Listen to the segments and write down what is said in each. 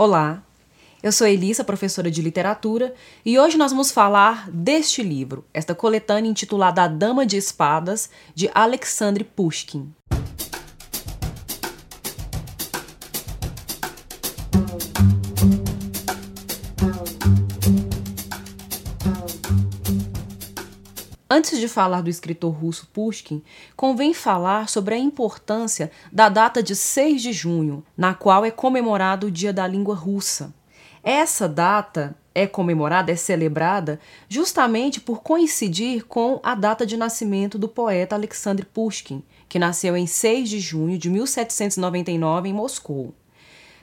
Olá, eu sou Elissa, professora de literatura, e hoje nós vamos falar deste livro, esta coletânea intitulada A Dama de Espadas, de Alexandre Pushkin. Antes de falar do escritor russo Pushkin, convém falar sobre a importância da data de 6 de junho, na qual é comemorado o Dia da Língua Russa. Essa data é comemorada, é celebrada, justamente por coincidir com a data de nascimento do poeta Alexander Pushkin, que nasceu em 6 de junho de 1799 em Moscou.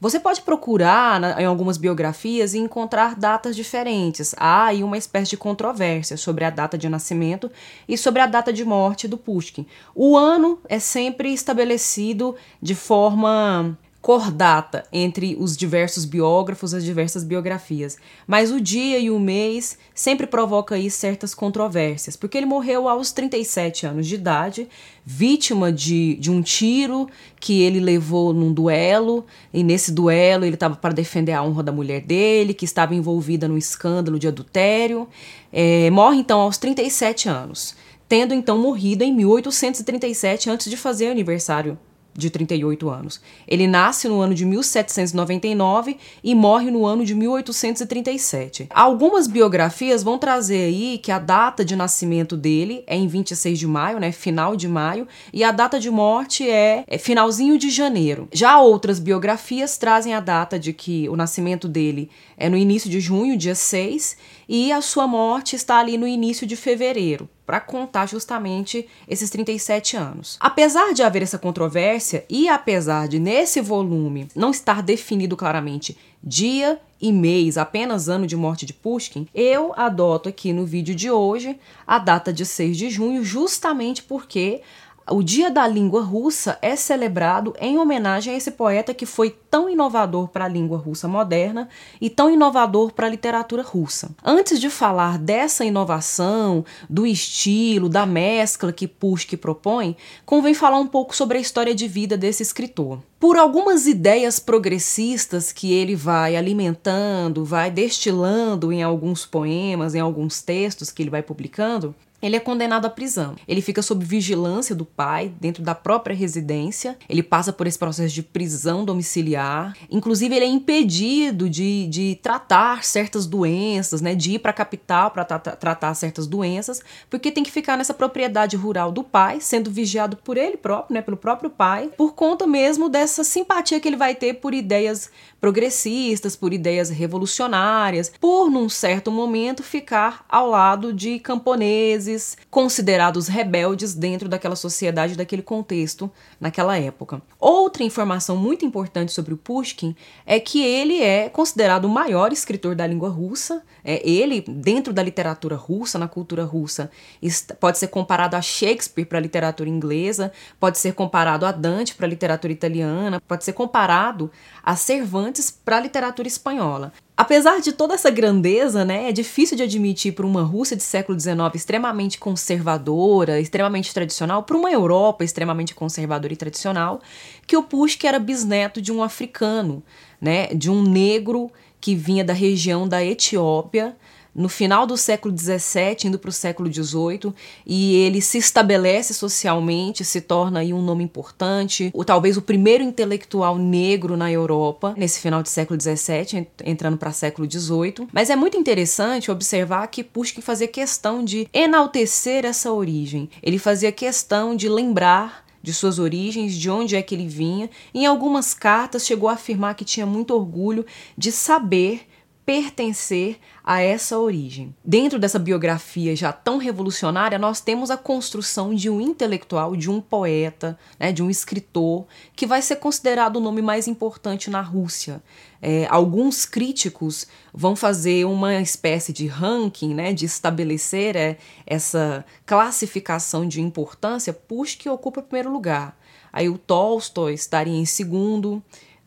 Você pode procurar na, em algumas biografias e encontrar datas diferentes. Há aí uma espécie de controvérsia sobre a data de nascimento e sobre a data de morte do Pushkin. O ano é sempre estabelecido de forma cordata entre os diversos biógrafos, as diversas biografias. Mas o dia e o mês sempre provoca aí certas controvérsias, porque ele morreu aos 37 anos de idade, vítima de, de um tiro que ele levou num duelo, e nesse duelo ele estava para defender a honra da mulher dele, que estava envolvida num escândalo de adultério. É, morre então aos 37 anos, tendo então morrido em 1837 antes de fazer aniversário de 38 anos. Ele nasce no ano de 1799 e morre no ano de 1837. Algumas biografias vão trazer aí que a data de nascimento dele é em 26 de maio, né, final de maio, e a data de morte é, é finalzinho de janeiro. Já outras biografias trazem a data de que o nascimento dele é no início de junho, dia 6, e a sua morte está ali no início de fevereiro, para contar justamente esses 37 anos. Apesar de haver essa controvérsia e apesar de nesse volume não estar definido claramente dia e mês, apenas ano de morte de Pushkin, eu adoto aqui no vídeo de hoje a data de 6 de junho, justamente porque o Dia da Língua Russa é celebrado em homenagem a esse poeta que foi tão inovador para a língua russa moderna e tão inovador para a literatura russa. Antes de falar dessa inovação, do estilo, da mescla que Pushkin propõe, convém falar um pouco sobre a história de vida desse escritor. Por algumas ideias progressistas que ele vai alimentando, vai destilando em alguns poemas, em alguns textos que ele vai publicando, ele é condenado à prisão. Ele fica sob vigilância do pai, dentro da própria residência. Ele passa por esse processo de prisão domiciliar. Inclusive, ele é impedido de, de tratar certas doenças, né? De ir para a capital para tra tratar certas doenças, porque tem que ficar nessa propriedade rural do pai, sendo vigiado por ele próprio, né? Pelo próprio pai, por conta mesmo dessa simpatia que ele vai ter por ideias progressistas, por ideias revolucionárias, por, num certo momento, ficar ao lado de camponeses considerados rebeldes dentro daquela sociedade, daquele contexto, naquela época. Outra informação muito importante sobre o Pushkin é que ele é considerado o maior escritor da língua russa. É, ele, dentro da literatura russa, na cultura russa, pode ser comparado a Shakespeare para a literatura inglesa, pode ser comparado a Dante para a literatura italiana, pode ser comparado a Cervantes para a literatura espanhola. Apesar de toda essa grandeza, né, é difícil de admitir para uma Rússia de século XIX extremamente conservadora, extremamente tradicional, para uma Europa extremamente conservadora e tradicional, que o Pushkin era bisneto de um africano, né, de um negro que vinha da região da Etiópia, no final do século XVII, indo para o século XVIII, e ele se estabelece socialmente, se torna aí um nome importante, ou talvez o primeiro intelectual negro na Europa, nesse final do século XVII, entrando para o século XVIII. Mas é muito interessante observar que Pushkin fazia questão de enaltecer essa origem, ele fazia questão de lembrar de suas origens, de onde é que ele vinha. Em algumas cartas chegou a afirmar que tinha muito orgulho de saber pertencer a essa origem. Dentro dessa biografia já tão revolucionária, nós temos a construção de um intelectual, de um poeta, né, de um escritor, que vai ser considerado o nome mais importante na Rússia. É, alguns críticos vão fazer uma espécie de ranking, né, de estabelecer é, essa classificação de importância, Pushkin ocupa o primeiro lugar. Aí o Tolstói estaria em segundo,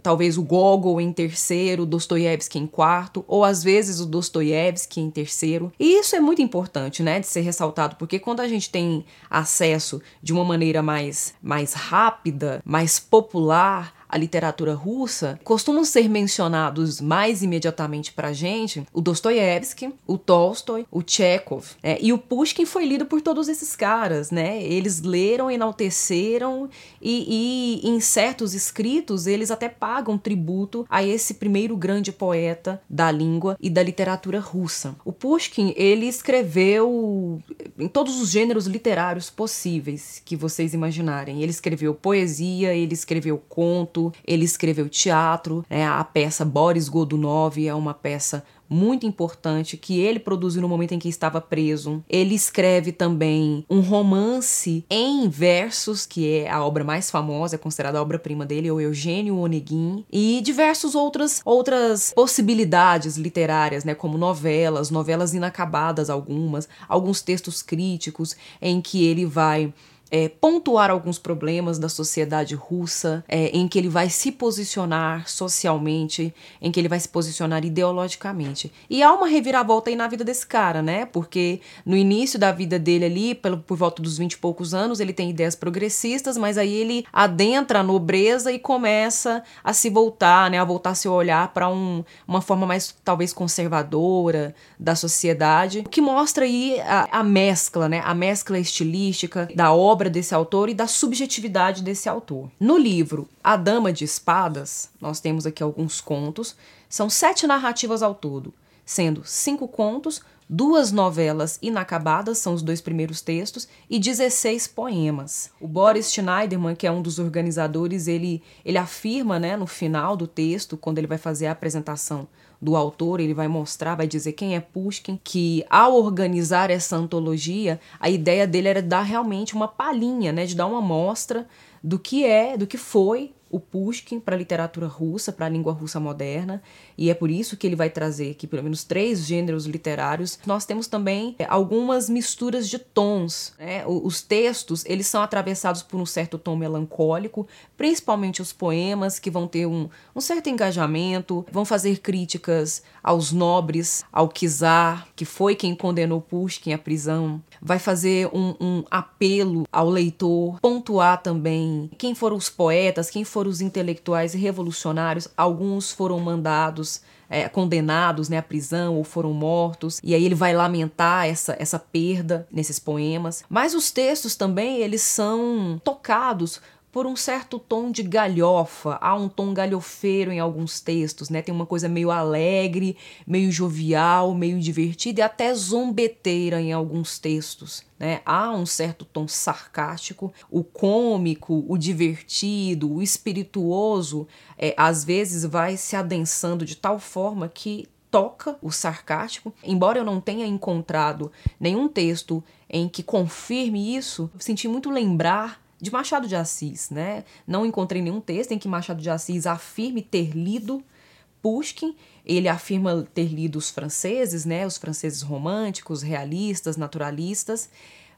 talvez o Gogol em terceiro, Dostoiévski em quarto, ou às vezes o Dostoiévski em terceiro. E isso é muito importante, né, de ser ressaltado, porque quando a gente tem acesso de uma maneira mais, mais rápida, mais popular a literatura russa, costumam ser mencionados mais imediatamente pra gente o Dostoiévski, o Tolstói, o Chekhov. É, e o Pushkin foi lido por todos esses caras, né? Eles leram, enalteceram e, e em certos escritos eles até pagam tributo a esse primeiro grande poeta da língua e da literatura russa. O Pushkin, ele escreveu em todos os gêneros literários possíveis que vocês imaginarem. Ele escreveu poesia, ele escreveu conto, ele escreveu teatro, né? A peça Boris Godunov é uma peça muito importante que ele produziu no momento em que estava preso. Ele escreve também um romance em versos, que é a obra mais famosa, é considerada a obra-prima dele, é o Eugênio Onegin, e diversas outras outras possibilidades literárias, né, como novelas, novelas inacabadas algumas, alguns textos críticos em que ele vai é, pontuar alguns problemas da sociedade russa, é, em que ele vai se posicionar socialmente, em que ele vai se posicionar ideologicamente. E há uma reviravolta aí na vida desse cara, né? Porque no início da vida dele ali, pelo, por volta dos 20 e poucos anos, ele tem ideias progressistas, mas aí ele adentra a nobreza e começa a se voltar, né? A voltar seu olhar para um, uma forma mais talvez conservadora da sociedade, o que mostra aí a, a mescla, né? A mescla estilística da obra obra desse autor e da subjetividade desse autor. No livro A Dama de Espadas, nós temos aqui alguns contos, são sete narrativas ao todo, sendo cinco contos, duas novelas inacabadas, são os dois primeiros textos, e 16 poemas. O Boris Schneiderman, que é um dos organizadores, ele, ele afirma né, no final do texto, quando ele vai fazer a apresentação do autor, ele vai mostrar, vai dizer quem é Pushkin, que ao organizar essa antologia, a ideia dele era dar realmente uma palhinha, né, de dar uma amostra do que é, do que foi o Pushkin para a literatura russa, para a língua russa moderna, e é por isso que ele vai trazer aqui pelo menos três gêneros literários. Nós temos também é, algumas misturas de tons. Né? Os textos eles são atravessados por um certo tom melancólico, principalmente os poemas que vão ter um, um certo engajamento, vão fazer críticas aos nobres, ao czar, que foi quem condenou Pushkin à prisão, vai fazer um, um apelo ao leitor, pontuar também quem foram os poetas, quem foram os intelectuais revolucionários, alguns foram mandados é, condenados né, à prisão ou foram mortos, e aí ele vai lamentar essa, essa perda nesses poemas. Mas os textos também, eles são tocados por um certo tom de galhofa. Há um tom galhofeiro em alguns textos, né? Tem uma coisa meio alegre, meio jovial, meio divertida e até zombeteira em alguns textos. Né? Há um certo tom sarcástico, o cômico, o divertido, o espirituoso, é, às vezes vai se adensando de tal forma que toca o sarcástico. Embora eu não tenha encontrado nenhum texto em que confirme isso, senti muito lembrar de Machado de Assis, né? Não encontrei nenhum texto em que Machado de Assis afirme ter lido Pushkin. Ele afirma ter lido os franceses, né? Os franceses românticos, realistas, naturalistas,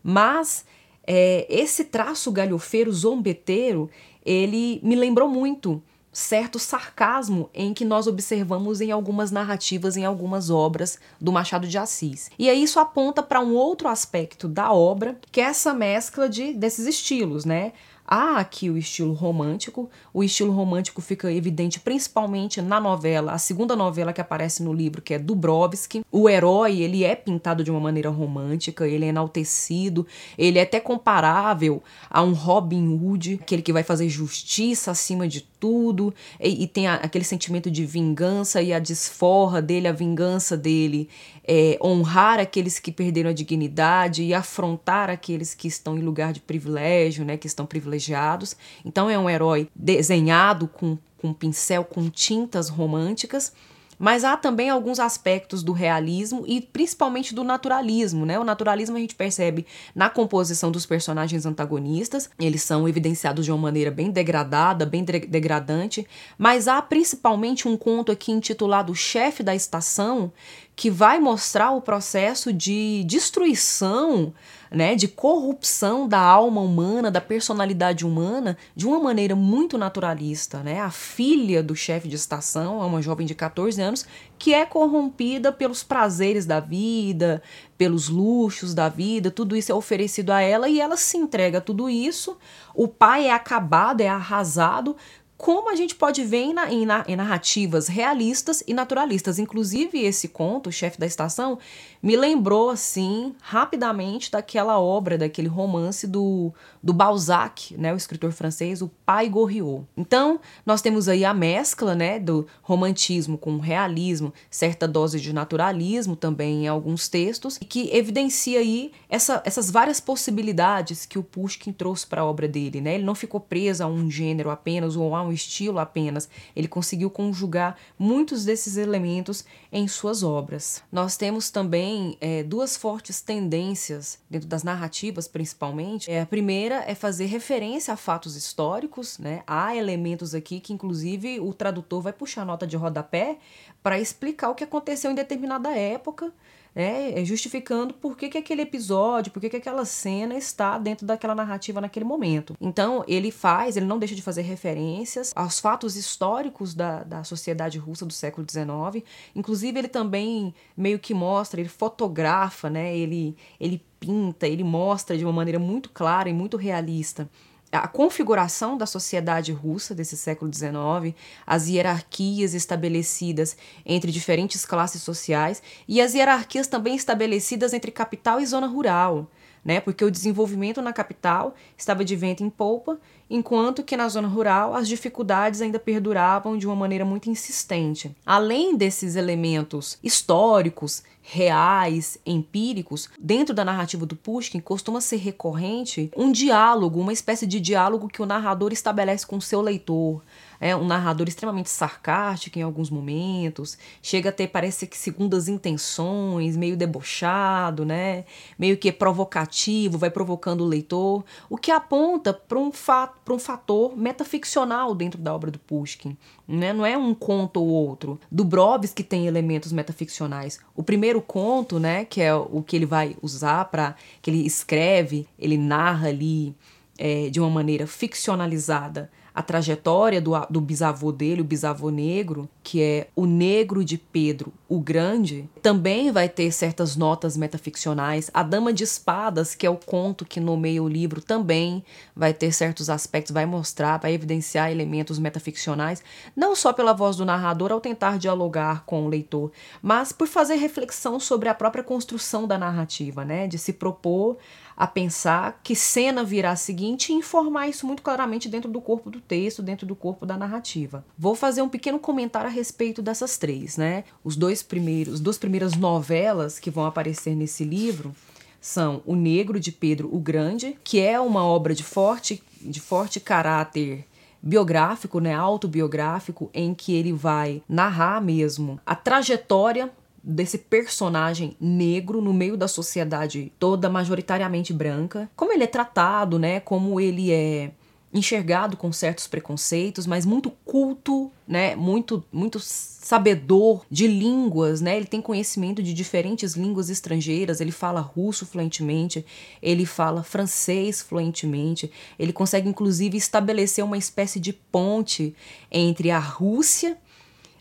mas é, esse traço galhofeiro, zombeteiro, ele me lembrou muito certo sarcasmo em que nós observamos em algumas narrativas, em algumas obras do Machado de Assis. E aí isso aponta para um outro aspecto da obra, que é essa mescla de desses estilos, né? Há aqui o estilo romântico. O estilo romântico fica evidente principalmente na novela, a segunda novela que aparece no livro, que é Dubrovsky. O herói, ele é pintado de uma maneira romântica, ele é enaltecido, ele é até comparável a um Robin Hood, aquele que vai fazer justiça acima de tudo, e, e tem a, aquele sentimento de vingança e a desforra dele, a vingança dele, é, honrar aqueles que perderam a dignidade e afrontar aqueles que estão em lugar de privilégio, né, que estão privilegiados. Então é um herói desenhado com, com pincel, com tintas românticas mas há também alguns aspectos do realismo e principalmente do naturalismo, né? O naturalismo a gente percebe na composição dos personagens antagonistas, eles são evidenciados de uma maneira bem degradada, bem de degradante, mas há principalmente um conto aqui intitulado Chefe da Estação, que vai mostrar o processo de destruição né, de corrupção da alma humana, da personalidade humana, de uma maneira muito naturalista. Né? A filha do chefe de estação é uma jovem de 14 anos que é corrompida pelos prazeres da vida, pelos luxos da vida, tudo isso é oferecido a ela e ela se entrega a tudo isso. O pai é acabado, é arrasado como a gente pode ver em, em, narrativas realistas e naturalistas. Inclusive, esse conto, o chefe da estação, me lembrou, assim, rapidamente daquela obra, daquele romance do, do Balzac, né, o escritor francês, o Pai Goriot. Então, nós temos aí a mescla né, do romantismo com realismo, certa dose de naturalismo também em alguns textos, que evidencia aí essa, essas várias possibilidades que o Pushkin trouxe para a obra dele. Né? Ele não ficou preso a um gênero apenas ou a um estilo apenas, ele conseguiu conjugar muitos desses elementos em suas obras. Nós temos também é, duas fortes tendências dentro das narrativas, principalmente. É, a primeira é fazer referência a fatos históricos, né? Há elementos aqui que, inclusive, o tradutor vai puxar nota de rodapé para explicar o que aconteceu em determinada época né, justificando por que, que aquele episódio, por que, que aquela cena está dentro daquela narrativa naquele momento. Então, ele faz, ele não deixa de fazer referências aos fatos históricos da, da sociedade russa do século XIX. Inclusive, ele também meio que mostra, ele fotografa, né, ele, ele pinta, ele mostra de uma maneira muito clara e muito realista a configuração da sociedade russa desse século XIX, as hierarquias estabelecidas entre diferentes classes sociais e as hierarquias também estabelecidas entre capital e zona rural né? Porque o desenvolvimento na capital estava de vento em polpa, enquanto que na zona rural as dificuldades ainda perduravam de uma maneira muito insistente. Além desses elementos históricos, reais, empíricos, dentro da narrativa do Pushkin costuma ser recorrente um diálogo, uma espécie de diálogo que o narrador estabelece com o seu leitor, é um narrador extremamente sarcástico em alguns momentos, chega a ter, parece que, segundas intenções, meio debochado, né? meio que provocativo, vai provocando o leitor, o que aponta para um, fa um fator metaficcional dentro da obra do Pushkin. Né? Não é um conto ou outro. Dubrovsky tem elementos metaficcionais. O primeiro conto, né, que é o que ele vai usar para que ele escreve, ele narra ali é, de uma maneira ficcionalizada a trajetória do, do bisavô dele, o bisavô negro, que é o negro de Pedro o Grande, também vai ter certas notas metaficcionais. A Dama de Espadas, que é o conto que nomeia o livro, também vai ter certos aspectos, vai mostrar, vai evidenciar elementos metaficcionais, não só pela voz do narrador ao tentar dialogar com o leitor, mas por fazer reflexão sobre a própria construção da narrativa, né? De se propor a pensar que cena virá a seguinte e informar isso muito claramente dentro do corpo do texto, dentro do corpo da narrativa. Vou fazer um pequeno comentário a respeito dessas três, né? Os dois primeiros, duas primeiras novelas que vão aparecer nesse livro são O Negro de Pedro o Grande, que é uma obra de forte, de forte caráter biográfico, né, autobiográfico, em que ele vai narrar mesmo a trajetória desse personagem negro no meio da sociedade toda majoritariamente branca, como ele é tratado, né, como ele é enxergado com certos preconceitos, mas muito culto, né, muito muito sabedor de línguas, né? Ele tem conhecimento de diferentes línguas estrangeiras, ele fala russo fluentemente, ele fala francês fluentemente, ele consegue inclusive estabelecer uma espécie de ponte entre a Rússia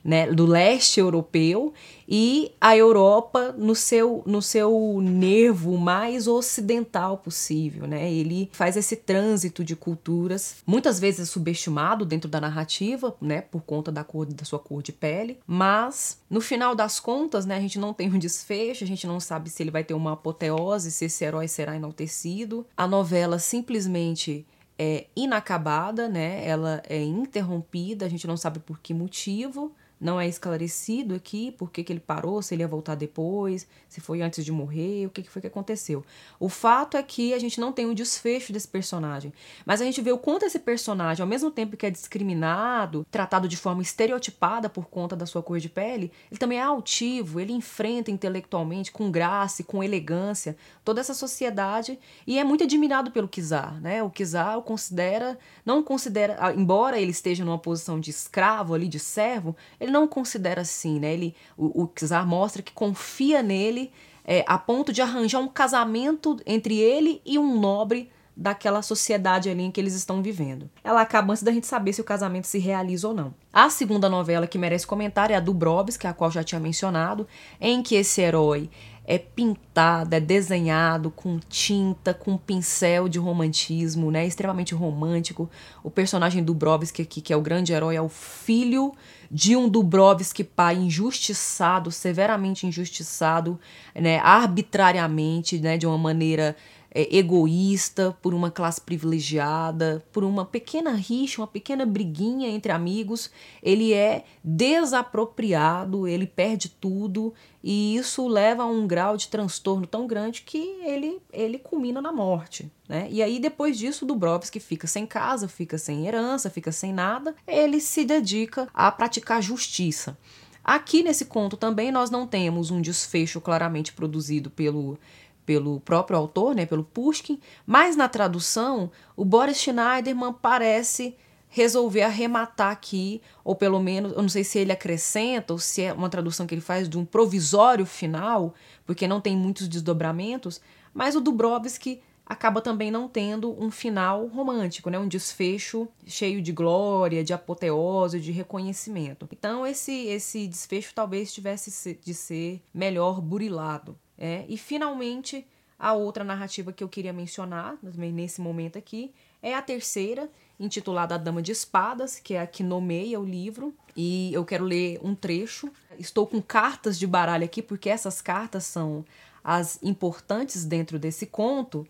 né, do leste europeu e a Europa no seu, no seu nervo mais ocidental possível. Né? Ele faz esse trânsito de culturas, muitas vezes subestimado dentro da narrativa, né, por conta da cor da sua cor de pele, mas no final das contas, né, a gente não tem um desfecho, a gente não sabe se ele vai ter uma apoteose, se esse herói será enaltecido. A novela simplesmente é inacabada, né? Ela é interrompida, a gente não sabe por que motivo. Não é esclarecido aqui por que, que ele parou, se ele ia voltar depois, se foi antes de morrer, o que, que foi que aconteceu. O fato é que a gente não tem o um desfecho desse personagem, mas a gente vê o quanto esse personagem, ao mesmo tempo que é discriminado, tratado de forma estereotipada por conta da sua cor de pele, ele também é altivo, ele enfrenta intelectualmente, com graça e com elegância, toda essa sociedade e é muito admirado pelo Kizar. Né? O Kizar o considera, não considera, embora ele esteja numa posição de escravo ali, de servo, ele não considera assim, né? Ele, o, o Czar mostra que confia nele é, a ponto de arranjar um casamento entre ele e um nobre daquela sociedade ali em que eles estão vivendo. Ela acaba antes da gente saber se o casamento se realiza ou não. A segunda novela que merece comentário é a do Brobes, que é a qual já tinha mencionado, em que esse herói é pintado, é desenhado com tinta, com pincel de romantismo, né? Extremamente romântico. O personagem Dubrovski aqui, que é o grande herói, é o filho de um Dubrovski pai injustiçado, severamente injustiçado, né? Arbitrariamente, né? De uma maneira é, egoísta, por uma classe privilegiada, por uma pequena rixa, uma pequena briguinha entre amigos, ele é desapropriado, ele perde tudo e isso leva a um grau de transtorno tão grande que ele, ele culmina na morte. Né? E aí, depois disso, Dubrovski fica sem casa, fica sem herança, fica sem nada, ele se dedica a praticar justiça. Aqui nesse conto também nós não temos um desfecho claramente produzido pelo pelo próprio autor, né, pelo Pushkin, mas na tradução o Boris Schneiderman parece resolver arrematar aqui, ou pelo menos, eu não sei se ele acrescenta ou se é uma tradução que ele faz de um provisório final, porque não tem muitos desdobramentos, mas o Dubrovski acaba também não tendo um final romântico, né? um desfecho cheio de glória, de apoteose, de reconhecimento. Então esse esse desfecho talvez tivesse de ser melhor burilado. É, e finalmente, a outra narrativa que eu queria mencionar nesse momento aqui é a terceira, intitulada A Dama de Espadas, que é a que nomeia o livro. E eu quero ler um trecho. Estou com cartas de baralho aqui, porque essas cartas são as importantes dentro desse conto,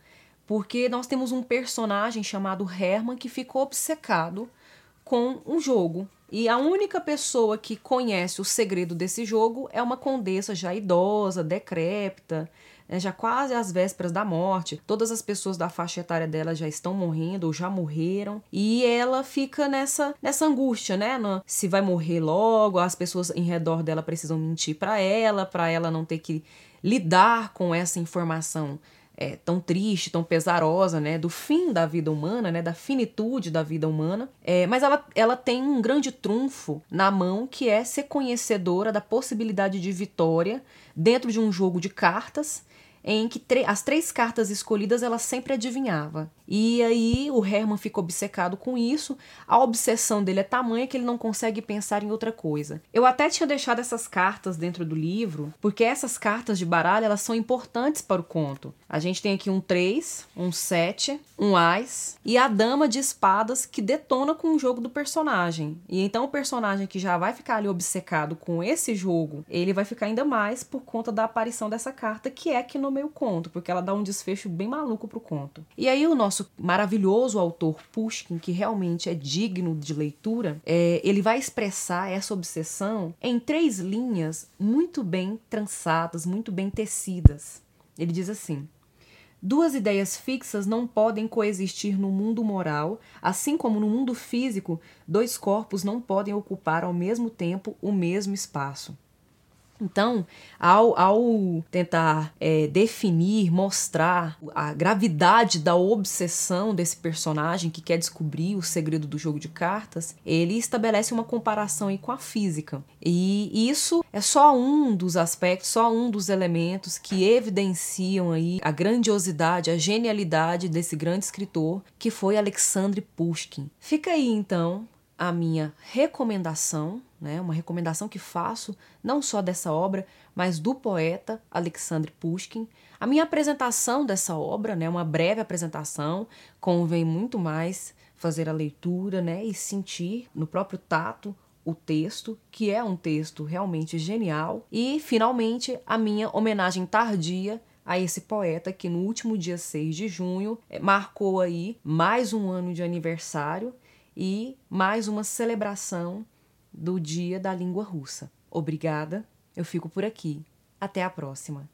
porque nós temos um personagem chamado Herman que ficou obcecado com um jogo, e a única pessoa que conhece o segredo desse jogo é uma condessa já idosa, decrépita, né, já quase às vésperas da morte. Todas as pessoas da faixa etária dela já estão morrendo ou já morreram. E ela fica nessa, nessa angústia, né? No, se vai morrer logo, as pessoas em redor dela precisam mentir para ela, para ela não ter que lidar com essa informação é, tão triste, tão pesarosa, né, do fim da vida humana, né, da finitude da vida humana. É, mas ela, ela tem um grande trunfo na mão que é ser conhecedora da possibilidade de vitória dentro de um jogo de cartas em que as três cartas escolhidas ela sempre adivinhava. E aí o Herman fica obcecado com isso. A obsessão dele é tamanha que ele não consegue pensar em outra coisa. Eu até tinha deixado essas cartas dentro do livro, porque essas cartas de baralho elas são importantes para o conto. A gente tem aqui um 3, um 7, um Ás e a dama de espadas que detona com o jogo do personagem. E então o personagem que já vai ficar ali obcecado com esse jogo, ele vai ficar ainda mais por conta da aparição dessa carta que é que nomeia o conto, porque ela dá um desfecho bem maluco pro conto. E aí o nosso maravilhoso autor Pushkin, que realmente é digno de leitura, é, ele vai expressar essa obsessão em três linhas muito bem trançadas, muito bem tecidas. Ele diz assim: Duas ideias fixas não podem coexistir no mundo moral, assim como no mundo físico, dois corpos não podem ocupar ao mesmo tempo o mesmo espaço. Então, ao, ao tentar é, definir, mostrar a gravidade da obsessão desse personagem que quer descobrir o segredo do jogo de cartas, ele estabelece uma comparação aí com a física. E isso é só um dos aspectos, só um dos elementos que evidenciam aí a grandiosidade, a genialidade desse grande escritor que foi Alexandre Pushkin. Fica aí então a minha recomendação, né, uma recomendação que faço não só dessa obra, mas do poeta Alexandre Pushkin. A minha apresentação dessa obra, né, uma breve apresentação, convém muito mais fazer a leitura né, e sentir no próprio tato o texto, que é um texto realmente genial. E, finalmente, a minha homenagem tardia a esse poeta que no último dia 6 de junho eh, marcou aí mais um ano de aniversário e mais uma celebração do Dia da Língua Russa. Obrigada, eu fico por aqui. Até a próxima.